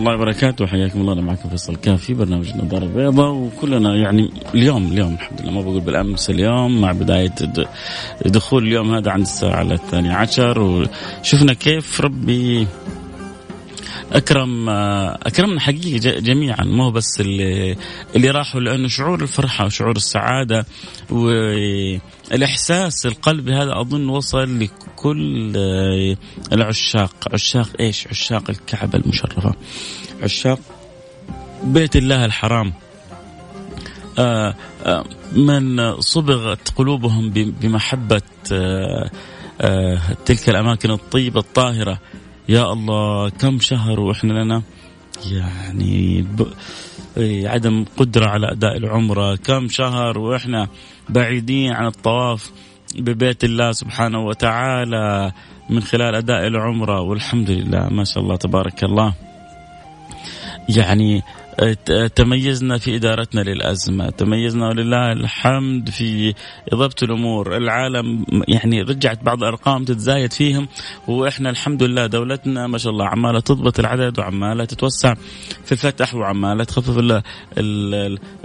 الله وبركاته. حياكم الله. أنا معكم فيصل الكاف في برنامج النظارة البيضاء وكلنا يعني اليوم اليوم الحمد لله. ما بقول بالأمس اليوم مع بداية دخول اليوم هذا عند الساعة الثانية عشر. وشفنا كيف ربي أكرم أكرمنا حقيقه جميعا. مو بس اللي اللي راحوا لأنه شعور الفرحة وشعور السعادة والإحساس القلبي هذا أظن وصل لكل العشاق. عشاق إيش؟ عشاق الكعبة المشرفة. عشاق بيت الله الحرام. من صبغت قلوبهم بمحبة تلك الأماكن الطيبة الطاهرة. يا الله كم شهر وإحنا لنا؟ يعني ب... عدم قدرة على أداء العمرة. كم شهر وإحنا بعيدين عن الطواف ببيت الله سبحانه وتعالى من خلال أداء العمرة. والحمد لله ما شاء الله تبارك الله. يعني تميزنا في إدارتنا للأزمة، تميزنا ولله الحمد في اضافه الأمور، العالم يعني رجعت بعض الأرقام تتزايد فيهم وإحنا الحمد لله دولتنا ما شاء الله عمالة تضبط العدد وعمالة تتوسع في الفتح وعمالة تخفف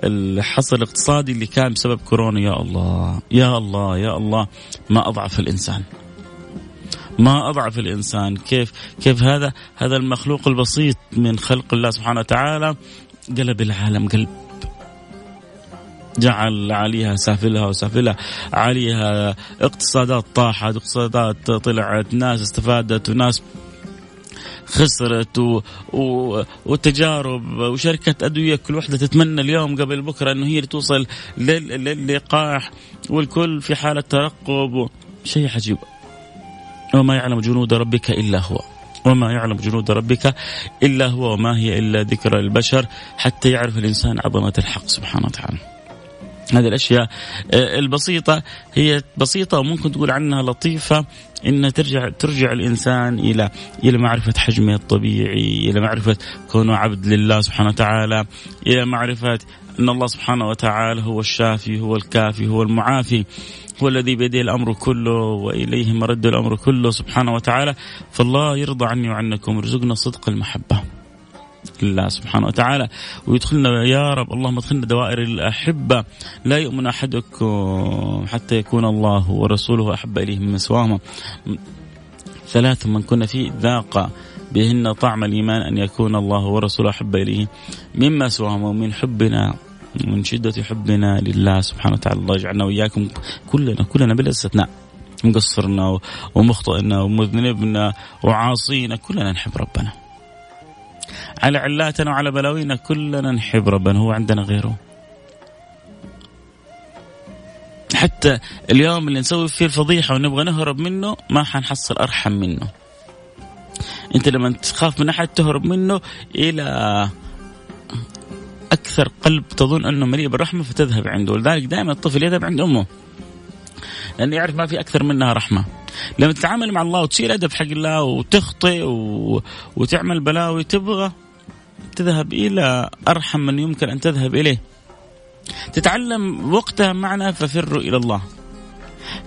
الحصر الاقتصادي اللي كان بسبب كورونا. يا الله يا الله يا الله ما أضعف الإنسان. ما أضعف الإنسان. كيف كيف هذا؟ هذا المخلوق البسيط من خلق الله سبحانه وتعالى قلب العالم قلب. جعل عليها سافلها وسافلها. عليها اقتصادات طاحت اقتصادات طلعت ناس استفادت وناس خسرت و... و... وتجارب وشركة أدوية كل واحدة تتمنى اليوم قبل بكرة أنه هي توصل لل... للقاح والكل في حالة ترقب. و... شيء عجيب. وما يعلم جنود ربك إلا هو. وما يعلم جنود ربك إلا هو وما هي إلا ذكرى للبشر حتى يعرف الإنسان عظمة الحق سبحانه وتعالى. هذه الأشياء البسيطة هي بسيطة وممكن تقول عنها لطيفة إن ترجع ترجع الإنسان إلى إلى معرفة حجمه الطبيعي إلى معرفة كونه عبد لله سبحانه وتعالى إلى معرفة أن الله سبحانه وتعالى هو الشافي هو الكافي هو المعافي. هو الذي بيده الأمر كله وإليه مرد الأمر كله سبحانه وتعالى فالله يرضى عني وعنكم ويرزقنا صدق المحبة لله سبحانه وتعالى. ويدخلنا يا رب اللهم ادخلنا دوائر الأحبة. لا يؤمن أحدكم حتى يكون الله ورسوله أحب إليه من سواهما. ثلاث من كنا فيه ذاق بهن طعم الإيمان أن يكون الله ورسوله أحب إليه مما سواهما ومن حبنا من شدة حبنا لله سبحانه وتعالى. الله يجعلنا وإياكم كلنا كلنا بلا استثناء مقصرنا ومخطئنا ومذنبنا وعاصينا. كلنا نحب ربنا. على علاتنا وعلى بلاوينا كلنا نحب ربنا. هو عندنا غيره. حتى اليوم اللي نسوي فيه الفضيحة ونبغى نهرب منه ما حنحصل أرحم منه. أنت لما تخاف من أحد تهرب منه إلى أكثر قلب تظن أنه مليء بالرحمة فتذهب عنده ولذلك دائما الطفل يذهب عند أمه لأنه يعرف ما في أكثر منها رحمة. لما تتعامل مع الله وتصير أدب حق الله وتخطئ و... وتعمل بلاوي تبغى تذهب إلى أرحم من يمكن أن تذهب إليه. تتعلم وقتها معنى ففروا إلى الله.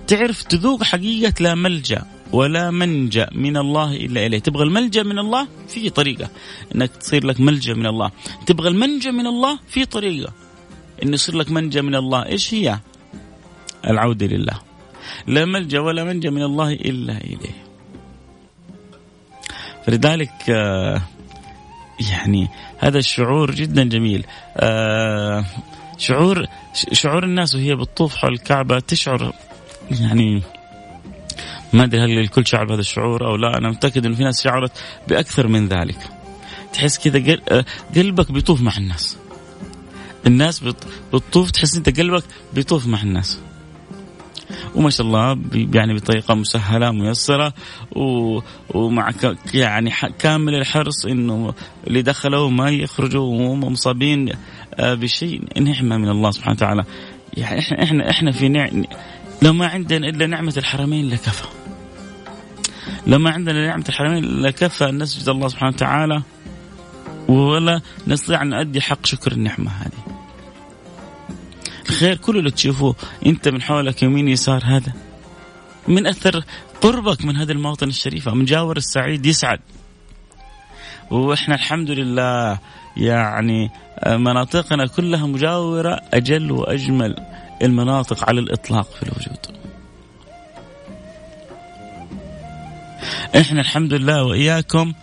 تعرف تذوق حقيقة لا ملجأ. ولا منجأ من الله إلا إليه، تبغى الملجأ من الله في طريقة إنك تصير لك ملجأ من الله، تبغى المنجأ من الله في طريقة انه يصير لك منجأ من الله، إيش هي؟ العودة لله. لا ملجأ ولا منجأ من الله إلا إليه. فلذلك آه، يعني هذا الشعور جدا جميل. آه، شعور شعور الناس وهي بتطوف حول الكعبة تشعر يعني ما أدري هل الكل شعر بهذا الشعور أو لا أنا متأكد إنه في ناس شعرت بأكثر من ذلك تحس كذا قلبك بيطوف مع الناس الناس بتطوف تحس أنت قلبك بيطوف مع الناس وما شاء الله يعني بطريقة مسهلة ميسرة. ومع. يعني. كامل الحرص إنه اللي دخلوا ما يخرجوا وهم مصابين بشيء نعمه من الله سبحانه وتعالى يعني إحنا إحنا إحنا في نع... لو ما عندنا إلا نعمة الحرمين لكفى لما عندنا نعمة الحرمين لكفى أن نسجد الله سبحانه وتعالى ولا نستطيع أن نؤدي حق شكر النعمة هذه. الخير كله اللي تشوفوه أنت من حولك يمين يسار هذا. من أثر قربك من هذا المواطن الشريف من جاور السعيد يسعد. وإحنا الحمد لله يعني مناطقنا كلها مجاورة أجل وأجمل المناطق على الإطلاق في الوجود. إحنا الحمد لله وإياكم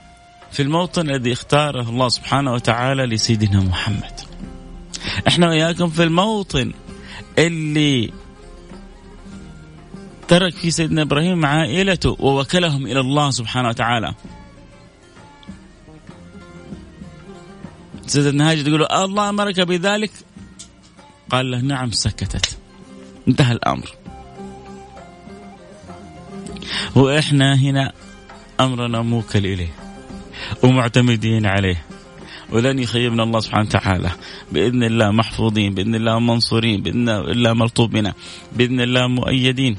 في الموطن الذي اختاره الله سبحانه وتعالى لسيدنا محمد. إحنا وإياكم في الموطن اللي ترك فيه سيدنا إبراهيم عائلته ووكلهم إلى الله سبحانه وتعالى. سيدنا هاجر تقول الله أمرك بذلك؟ قال له نعم سكتت. انتهى الأمر. وإحنا هنا أمرنا موكل إليه ومعتمدين عليه. ولن يخيبنا الله سبحانه وتعالى. بإذن الله محفوظين بإذن الله منصورين بإذن الله ملطوب بنا بإذن الله مؤيدين.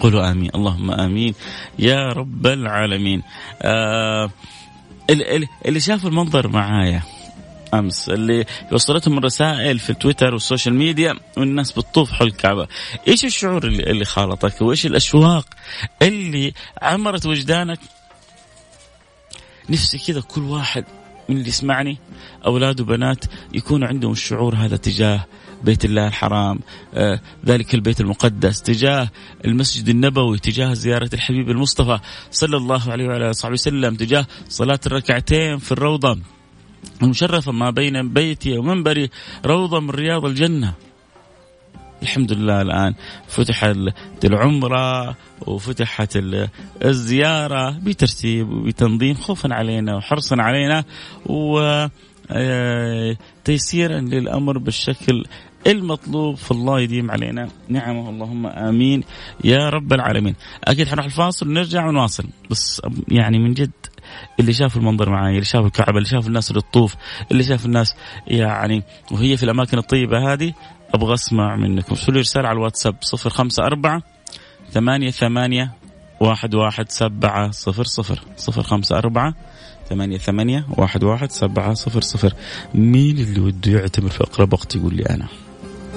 قولوا آمين. اللهم آمين. يا رب العالمين. آه اللي شاف المنظر معايا أمس اللي وصلتهم الرسائل في التويتر وال social media والناس بتطوف حول الكعبة، إيش الشعور اللي, اللي خالطك؟ وإيش الأشواق اللي عمرت وجدانك؟ نفسي كذا كل واحد من اللي يسمعني أولاد وبنات يكون عندهم الشعور هذا تجاه بيت الله الحرام آه ذلك البيت المقدس تجاه المسجد النبوي تجاه زيارة الحبيب المصطفى صلى الله عليه وعلى صحبه وسلم تجاه صلاة الركعتين في الروضة المشرفة ما بين بيتي ومنبري روضة من رياض الجنة. الحمد لله الآن فتح العمرة وفتحت الزيارة بترتيب وبتنظيم خوفا علينا وحرصا علينا وتيسيرا للأمر بالشكل المطلوب فالله يديم علينا. نعمه. اللهم آمين. يا رب العالمين. أكيد حنروح الفاصل ونرجع ونواصل. بس يعني من جد اللي شاف المنظر معي اللي شاف الكعبة اللي شاف الناس اللي تطوف اللي شاف الناس يعني وهي في الأماكن الطيبة هذه أبغى أسمع منكم. ارسلوا رسالة على الواتساب؟ 054 ثمانية ثمانية واحد واحد سبعة صفر صفر. صفر خمسة أربعة ثمانية ثمانية واحد واحد سبعة صفر صفر. مين اللي وده يعتمر في أقرب وقت يقول لي أنا؟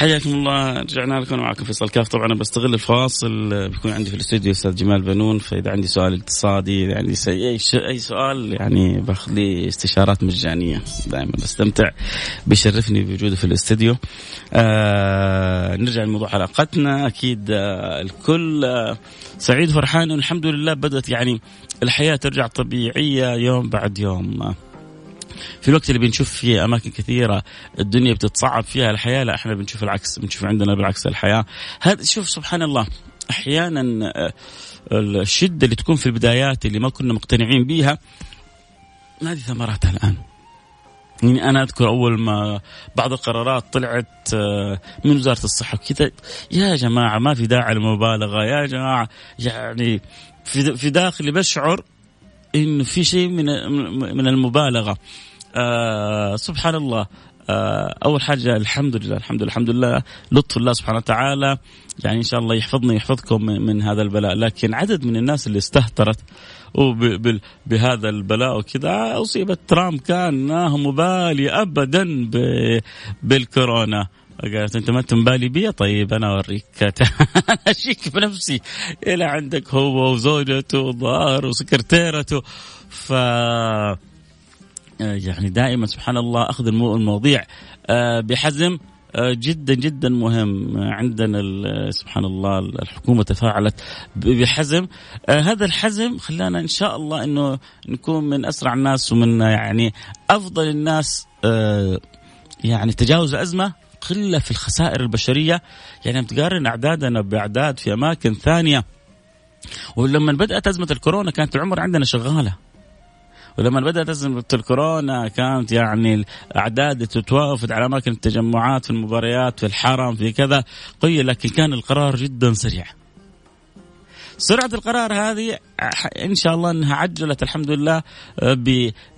حياكم الله. رجعنا لكم معكم فيصل كاف. طبعا بستغل الفاصل بيكون عندي في الاستوديو أستاذ جمال بنون. فإذا عندي سؤال اقتصادي إذا عندي أي أي سؤال يعني باخذ لي استشارات مجانية. دائما بستمتع بيشرفني بوجوده في الاستوديو. آه نرجع لموضوع حلقتنا. أكيد آه الكل آه سعيد فرحان والحمد لله بدأت يعني الحياة ترجع طبيعية يوم بعد يوم. آه في الوقت اللي بنشوف فيه أماكن كثيرة الدنيا بتتصعب فيها الحياة لا إحنا بنشوف العكس بنشوف عندنا بالعكس الحياة. هذا شوف سبحان الله أحيانا آه، الشدة اللي تكون في البدايات اللي ما كنا مقتنعين بيها هذه ثمراتها الآن. يعني أنا أذكر أول ما بعض القرارات طلعت آه، من وزارة الصحة كذا يا جماعة ما في داعي للمبالغة يا جماعة يعني في في داخلي بشعر انه في شيء من من المبالغة. آه سبحان الله آه أول حاجة الحمد لله الحمد لله الحمد لله. لطف الله سبحانه وتعالى. يعني إن شاء الله يحفظنا يحفظكم من هذا البلاء. لكن عدد من الناس اللي استهترت بهذا البلاء وكذا أصيبت ترامب كان ما هو مبالي ابدا بالكورونا. قالت أنت ما انت مبالي بي؟ طيب أنا أوريك. أنا أشيك بنفسي. إلى عندك هو وزوجته وظهر وسكرتيرته. ف يعني دائما سبحان الله أخذ المواضيع آه، بحزم آه، جدا جدا مهم عندنا سبحان الله الحكومة تفاعلت بحزم. آه، هذا الحزم خلانا إن شاء الله إنه نكون من أسرع الناس ومن يعني أفضل الناس آه، يعني تجاوز الازمه قلة في الخسائر البشرية. يعني تقارن أعدادنا بأعداد في أماكن ثانية ولما بدأت أزمة الكورونا كانت العمر عندنا شغالة. ولما بدأت ازمه الكورونا كانت يعني الأعداد تتوافد على أماكن التجمعات في المباريات في الحرم في كذا. قيل لكن كان القرار جدا سريع. سرعة القرار هذه إن شاء الله أنها عجلت الحمد لله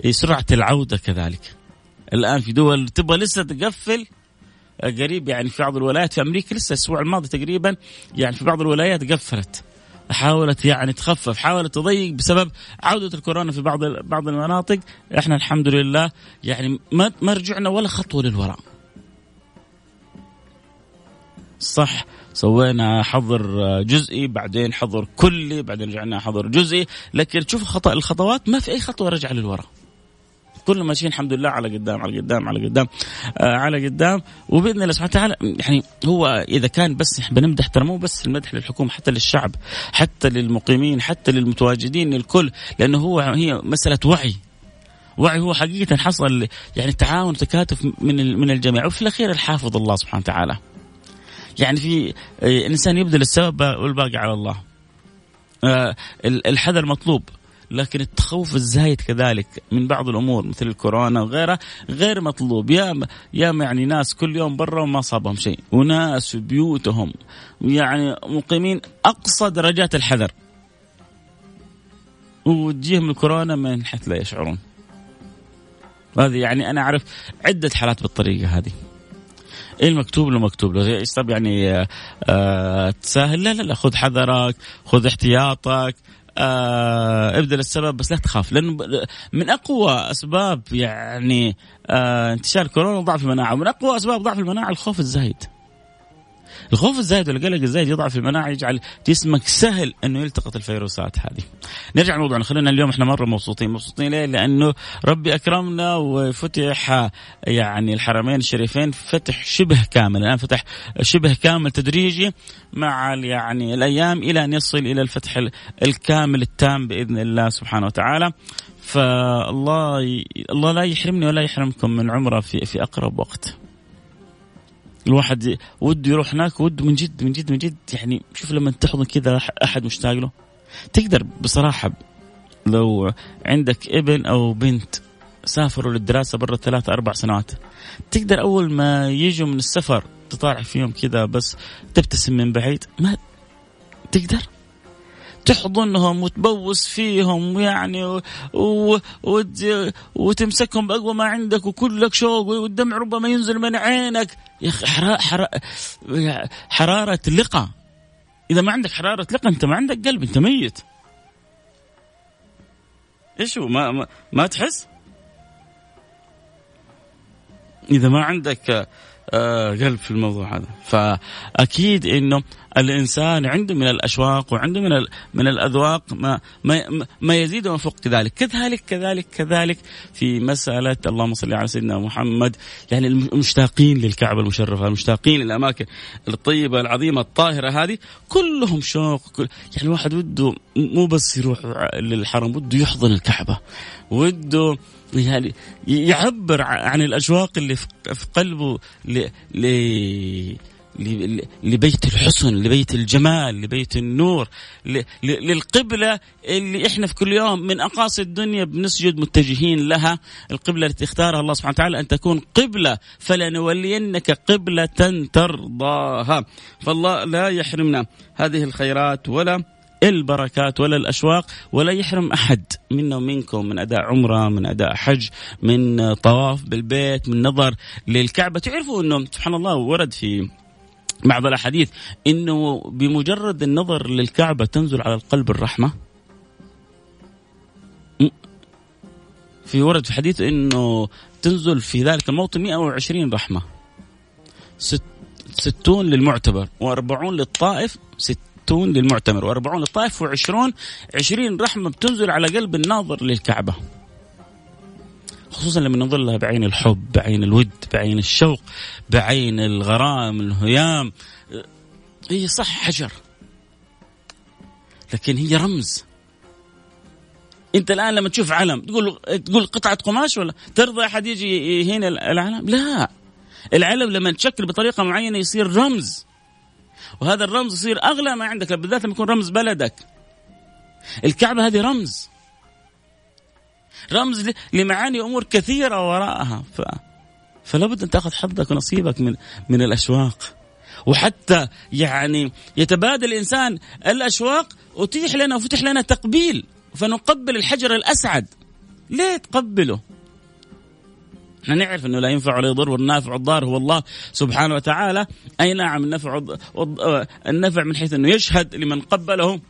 بسرعة العودة كذلك. الآن في دول تبغى لسه تقفل قريب يعني في بعض الولايات في أمريكا لسه الأسبوع الماضي تقريبا يعني في بعض الولايات قفلت. حاولت يعني تخفف حاولت تضيق بسبب عودة الكورونا في بعض بعض المناطق. إحنا الحمد لله يعني ما ما رجعنا ولا خطوة للوراء. صح سوينا حظر جزئي بعدين حظر كلي بعدين رجعنا حظر جزئي لكن تشوف خطأ الخطوات ما في أي خطوة رجع للوراء. كلنا ماشيين الحمد لله على قدام على قدام على قدام آه على قدام. وبإذن الله سبحانه وتعالى يعني هو إذا كان بس بنمدح ترى مو بس المدح للحكومة حتى للشعب حتى للمقيمين حتى للمتواجدين للكل لأنه هو هي مسألة وعي. وعي هو حقيقة حصل يعني تعاون وتكاتف من من الجميع. وفي الأخير الحافظ الله سبحانه وتعالى. يعني في آه، الانسان يبذل السبب والباقي على الله. آه، الحذر مطلوب. لكن التخوف الزايد كذلك من بعض الأمور مثل الكورونا وغيرها غير مطلوب. يا يا يعني ناس كل يوم برا وما صابهم شيء. وناس في بيوتهم. يعني مقيمين أقصى درجات الحذر. وتجيهم الكورونا من حيث لا يشعرون. هذه يعني أنا أعرف عدة حالات بالطريقة هذه. إيه المكتوب له مكتوب له؟ يعني آه تساهل لا لا لا خذ حذرك خذ احتياطك آه ابذل السبب بس لا تخاف لأنه من أقوى أسباب يعني آه انتشار كورونا ضعف المناعة ومن أقوى أسباب ضعف المناعة الخوف الزايد. الخوف الزايد والقلق الزايد يضعف المناعة يجعل جسمك سهل إنه يلتقط الفيروسات هذه. نرجع لموضوعنا خلينا اليوم إحنا مرة مبسوطين، مبسوطين ليه؟ لأنه ربي أكرمنا وفتح يعني الحرمين الشريفين فتح شبه كامل، الآن فتح شبه كامل تدريجي مع يعني الأيام إلى أن يصل إلى الفتح الكامل التام بإذن الله سبحانه وتعالى. فالله الله لا يحرمني ولا يحرمكم من عمره في في أقرب وقت. الواحد وده يروح هناك وده من جد من جد من جد. يعني شوف لما تحضن كذا أحد مشتاق له. تقدر بصراحة لو عندك ابن أو بنت سافروا للدراسة برا ثلاث أربع سنوات تقدر أول ما يجوا من السفر تطالع فيهم كذا بس تبتسم من بعيد. ما تقدر. تحضنهم وتبوس فيهم يعني و... و... وتمسكهم بأقوى ما عندك وكلك شوق والدمع ربما ينزل من عينك. يا أخي حرا... حرا... حرارة اللقاء إذا ما عندك حرارة لقاء أنت ما عندك قلب أنت ميت. إيش هو؟ ما ما, ما تحس؟ إذا ما عندك قلب في الموضوع هذا. فأكيد إنه الإنسان عنده من الأشواق وعنده من من الأذواق ما ما ما يزيد وما فوق ذلك. كذلك كذلك كذلك في مسألة اللهم صل على سيدنا محمد يعني المشتاقين للكعبة المشرفة المشتاقين للأماكن الطيبة العظيمة الطاهرة هذه كلهم شوق كل يعني الواحد وده مو بس يروح للحرم وده يحضن الكعبة وده يعني يعبر عن الأجواق اللي في قلبه ل... ل... لبيت الحسن لبيت الجمال لبيت النور للقبلة اللي إحنا في كل يوم من أقاصي الدنيا بنسجد متجهين لها. القبلة التي اختارها الله سبحانه وتعالى أن تكون قبلة فلنولينك قبلة ترضاها. فالله لا يحرمنا هذه الخيرات ولا البركات ولا الأشواق ولا يحرم أحد منا ومنكم من أداء عمرة من أداء حج من طواف بالبيت من نظر للكعبة. تعرفوا إنه سبحان الله ورد في بعض الأحاديث إنه بمجرد النظر للكعبة تنزل على القلب الرحمة. في ورد في حديث إنه تنزل في ذلك الموطن 120 رحمة. ست ستون للمعتبر وأربعون للطائف ستون للمعتمر وأربعون للطائف وعشرون عشرين رحمة بتنزل على قلب الناظر للكعبة. خصوصا لما ننظر لها بعين الحب بعين الود بعين الشوق بعين الغرام الهيام. هي صح حجر لكن هي رمز. أنت الآن لما تشوف علم تقول تقول قطعة قماش ولا ترضى أحد يجي يهين العلم؟ لا. العلم لما تشكل بطريقة معينة يصير رمز. وهذا الرمز يصير أغلى ما عندك بالذات لما يكون رمز بلدك. الكعبة هذه رمز. رمز لمعاني أمور كثيرة وراءها. ف... فلا بد أن تأخذ حظك ونصيبك من من الأشواق. وحتى يعني يتبادل الإنسان الأشواق اتيح لنا وفتح لنا تقبيل. فنقبل الحجر الأسعد. ليه تقبله؟ إحنا نعرف إنه لا ينفع ولا يضر والنافع الضار هو الله سبحانه وتعالى. أي نعم النفع النفع من حيث إنه يشهد لمن قبله.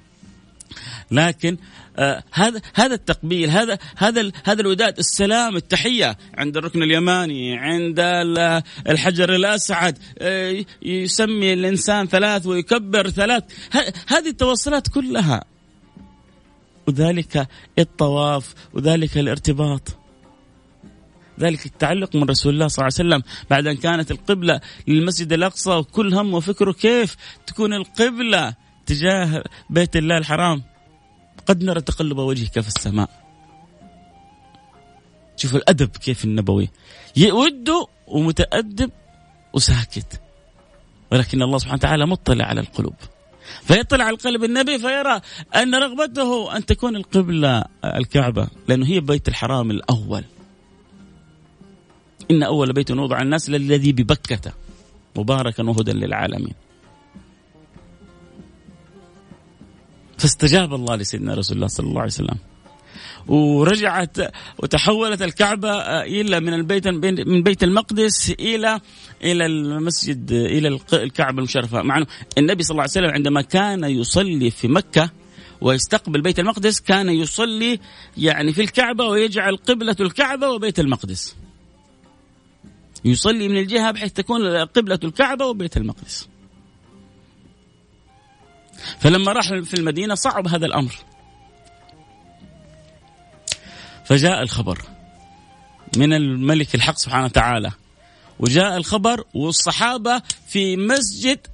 لكن آه هذا هذا التقبيل هذا هذا هذا الوداد السلام التحية عند الركن اليماني عند الحجر الأسعد آه يسمي الإنسان ثلاث ويكبر ثلاث. هذه التوصلات كلها. وذلك الطواف وذلك الارتباط. ذلك التعلق من رسول الله صلى الله عليه وسلم. بعد أن كانت القبلة للمسجد الأقصى وكل هم وفكره كيف تكون القبلة تجاه بيت الله الحرام. قد نرى تقلب وجهك في السماء. شوفوا الأدب كيف النبوي. يوده ومتأدب وساكت. ولكن الله سبحانه وتعالى مطلع على القلوب. فيطلع على قلب النبي فيرى أن رغبته أن تكون القبلة الكعبة لأنه هي بيت الحرام الأول. إن أول بيت وضع الناس للذي ببكة مباركا وهدى للعالمين. فاستجاب الله لسيدنا رسول الله صلى الله عليه وسلم. ورجعت وتحولت الكعبة إلى من البيت من بيت المقدس إلى إلى المسجد إلى الكعبة المشرفة. مع النبي صلى الله عليه وسلم عندما كان يصلي في مكة ويستقبل بيت المقدس كان يصلي يعني في الكعبة ويجعل قبلة الكعبة وبيت المقدس. يصلي من الجهة بحيث تكون قبلة الكعبة وبيت المقدس. فلما راح في المدينة صعب هذا الأمر. فجاء الخبر من الملك الحق سبحانه وتعالى. وجاء الخبر والصحابة في مسجد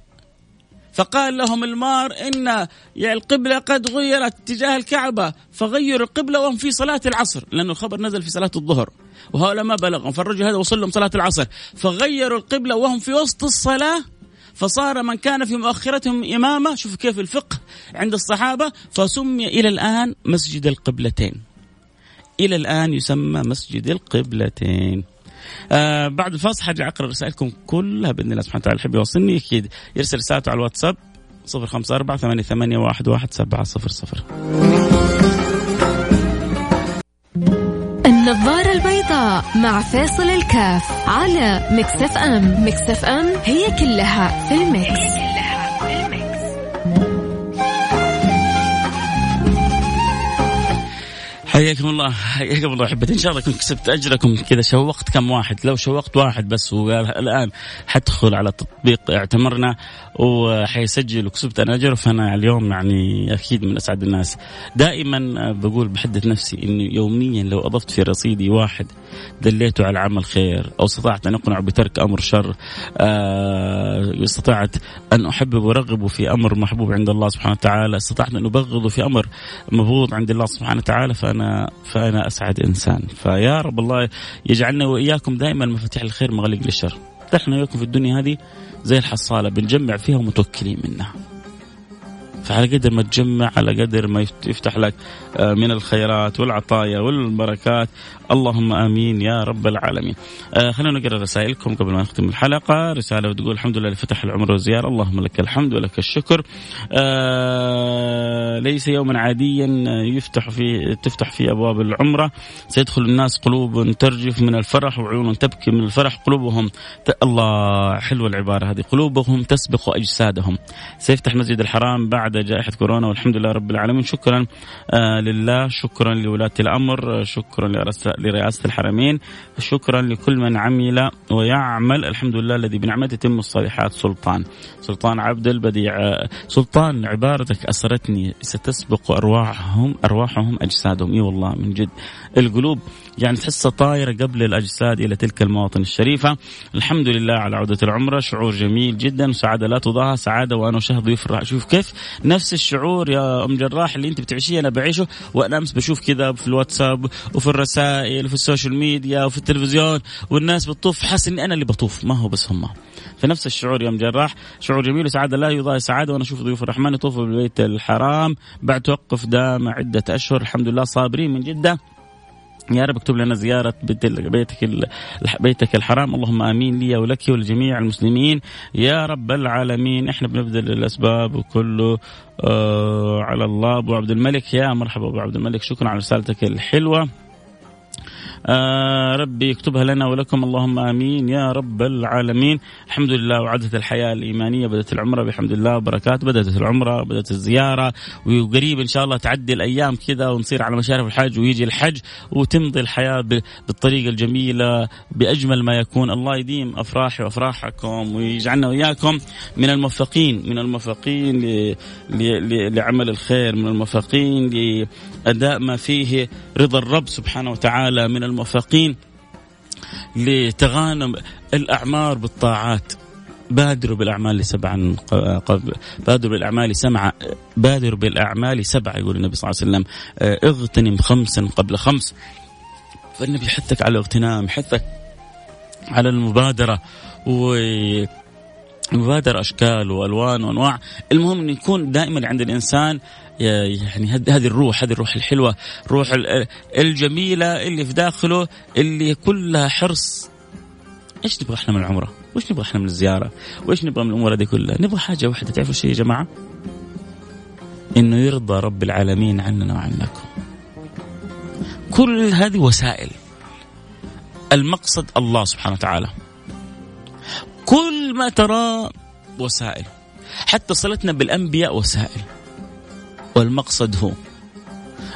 فقال لهم المار إن القبلة قد غيرت تجاه الكعبة فغيروا القبلة وهم في صلاة العصر لأنه الخبر نزل في صلاة الظهر وهؤلاء ما بلغهم فالرجل هذا وصل لهم صلاة العصر فغيروا القبلة وهم في وسط الصلاة فصار من كان في مؤخرتهم إمامة شوف كيف الفقه عند الصحابة فسمي إلى الآن مسجد القبلتين إلى الآن يسمى مسجد القبلتين. آه بعد الفاصل حرجع اقرا رسائلكم كلها بإذن الله سبحانه وتعالى يحب يوصلني. أكيد يرسل رسالته على الواتساب 054 88 11700 النظارة البيضاء مع فيصل الكاف على Mix FM. Mix FM هي كلها في ال mix. حياكم الله حياكم الله أحبتي. إن شاء الله كنت كسبت أجركم كذا شوقت كم واحد لو شوقت واحد بس وقال الان حتدخل على تطبيق اعتمرنا. وحيسجل وكسبت أنا اجر فأنا اليوم يعني أكيد من أسعد الناس. دائما بقول بحدث نفسي إنه يوميا لو أضفت في رصيدي واحد دليته على عمل خير أو استطعت أن أقنعه بترك أمر شر آه استطعت أن أحبب وارغبه في أمر محبوب عند الله سبحانه وتعالى استطعت أن أبغضه في أمر مبغوض عند الله سبحانه وتعالى فأنا فأنا أسعد إنسان. فيا رب الله يجعلنا وإياكم دائما مفاتيح الخير مغلق للشر. نحن وياكم في الدنيا هذه. زي الحصاله بنجمع فيها ومتوكلين منها. فعلى قدر ما تجمع على قدر ما يفتح لك آه، من الخيرات والعطايا والبركات اللهم آمين يا رب العالمين. آه خلينا نقرأ رسائلكم قبل ما نختم الحلقة، رسالة بتقول الحمد لله لفتح العمر والزيارة، اللهم لك الحمد ولك الشكر. آه ليس يوما عاديا يفتح فيه تفتح فيه أبواب العمرة، سيدخل الناس قلوب ترجف من الفرح وعيون تبكي من الفرح، قلوبهم. الله حلوة العبارة هذه، قلوبهم تسبق اجسادهم. سيفتح مسجد الحرام بعد جائحة كورونا والحمد لله رب العالمين، شكرا آه لله، شكرا لولاة الأمر، شكرا لرئاسة الحرمين شكرا لكل من عمل ويعمل. الحمد لله الذي بنعمته تتم الصالحات. سلطان سلطان عبد البديع سلطان عبارتك أسرتني ستسبق أرواحهم أرواحهم أجسادهم. إي والله من جد. القلوب يعني تحسها طايرة قبل الأجساد إلى تلك المواطن الشريفة. الحمد لله على عودة العمره شعور جميل جدا وسعاده لا تضاهى سعادة وأنا وشهد ضيوف شوف كيف نفس الشعور يا أم جراح اللي أنت بتعيشيه أنا بعيشه. وأنا أمس بشوف كذا في الواتساب وفي الرسائل وفي ال social media وفي التلفزيون والناس بتطوف. حاسس إني أنا اللي بطوف. ما هو بس هم. فنفس الشعور يا أم جراح. شعور جميل وسعادة لا يضاهي. سعادة وأنا أشوف ضيوف الرحمن يطوفوا بالبيت الحرام. بعد توقف دام عدة أشهر. الحمد لله صابرين من جدة. يا رب اكتب لنا زيارة بيتك بيتك الحرام. اللهم آمين لي ولك ولجميع المسلمين. يا رب العالمين. إحنا بنبذل الأسباب وكله آه على الله. أبو عبد الملك يا مرحبا أبو عبد الملك. شكرا على رسالتك الحلوة. آه ربي يكتبها لنا ولكم. اللهم آمين. يا رب العالمين. الحمد لله وعدت الحياة الإيمانية بدأت العمرة بحمد الله وبركات بدأت العمرة بدأت الزيارة وقريب إن شاء الله تعدي الأيام كذا ونصير على مشارف الحج ويجي الحج وتمضي الحياة بالطريقة الجميلة بأجمل ما يكون. الله يديم أفراحي وأفراحكم ويجعلنا وإياكم من الموفقين من الموفقين لعمل الخير من الموفقين لأداء ما فيه رضا الرب سبحانه وتعالى من الموفقين لتغانم الأعمار بالطاعات. بادروا بالأعمال سبعا قبل بادروا بالأعمال سبعا بادروا بالأعمال سبعة يقول النبي صلى الله عليه وسلم. اغتنم خمسا قبل خمس. فالنبي يحثك على الاغتنام يحثك على المبادرة و مبادرة أشكال وألوان وأنواع. المهم أن يكون دائما عند الإنسان يعني هذه الروح هذه الروح الحلوة الروح الجميلة اللي في داخله اللي كلها حرص إيش نبغى إحنا من العمرة؟ وإيش نبغى إحنا من الزيارة؟ وإيش نبغى من الأمور هذه كلها؟ نبغى حاجة واحدة تعرفوا شيء يا جماعة؟ إنه يرضى رب العالمين عننا وعنكم. كل هذه وسائل. المقصد الله سبحانه وتعالى. كل ما ترى وسائل. حتى صلتنا بالأنبياء وسائل. والمقصد هو.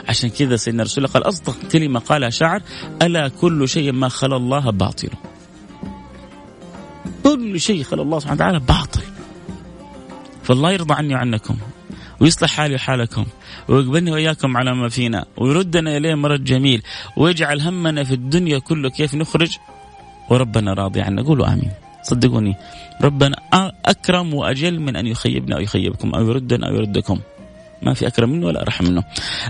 عشان كذا سيدنا رسول الله قال أصدق كلمة قالها شاعر ألا كل شيء ما خلا الله باطل. كل شيء خلا الله سبحانه وتعالى باطل. فالله يرضى عني وعنكم ويصلح حالي وحالكم ويقبلني وإياكم على ما فينا ويردنا إليه مرد جميل ويجعل همنا في الدنيا كله كيف نخرج وربنا راضي عنا. قولوا آمين. صدقوني. ربنا أكرم وأجل من أن يخيبنا أو يخيبكم أو يردنا أو يردكم. ما في أكرم منه ولا أرحم منه.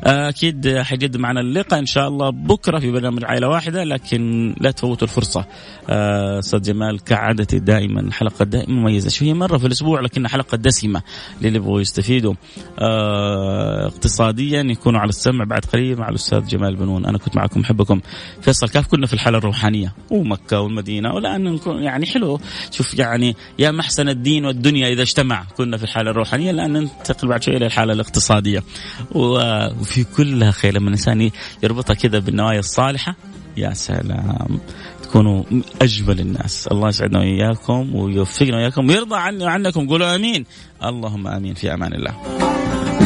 أكيد حيجد معنا اللقاء إن شاء الله بكرة في برنامج عائلة واحدة لكن لا تفوتوا الفرصة. آه، أستاذ جمال كعادتي دائما حلقة دائما مميزة، شو هي مرة في الأسبوع لكنها حلقة دسمة للي يبغوا يستفيدوا. آه، اقتصاديا يكونوا على السمع بعد قليل مع الأستاذ جمال بنون، أنا كنت معكم أحبكم. فيصل كاف كنا في الحالة الروحانية؟ ومكه والمدينه والان يعني حلو. شوف يعني يا محسن الدين والدنيا إذا اجتمع كنا في الحالة الروحانية. الآن ننتقل بعد شوي إلى الحالة الاقتصادية. الاقتصادية. وفي كلها خير. لما الإنسان يربطها كذا بالنوايا الصالحة يا سلام. تكونوا أجمل الناس. الله يسعدنا وإياكم ويوفقنا وإياكم ويرضى عني وعنكم. قولوا آمين. اللهم آمين. في أمان الله.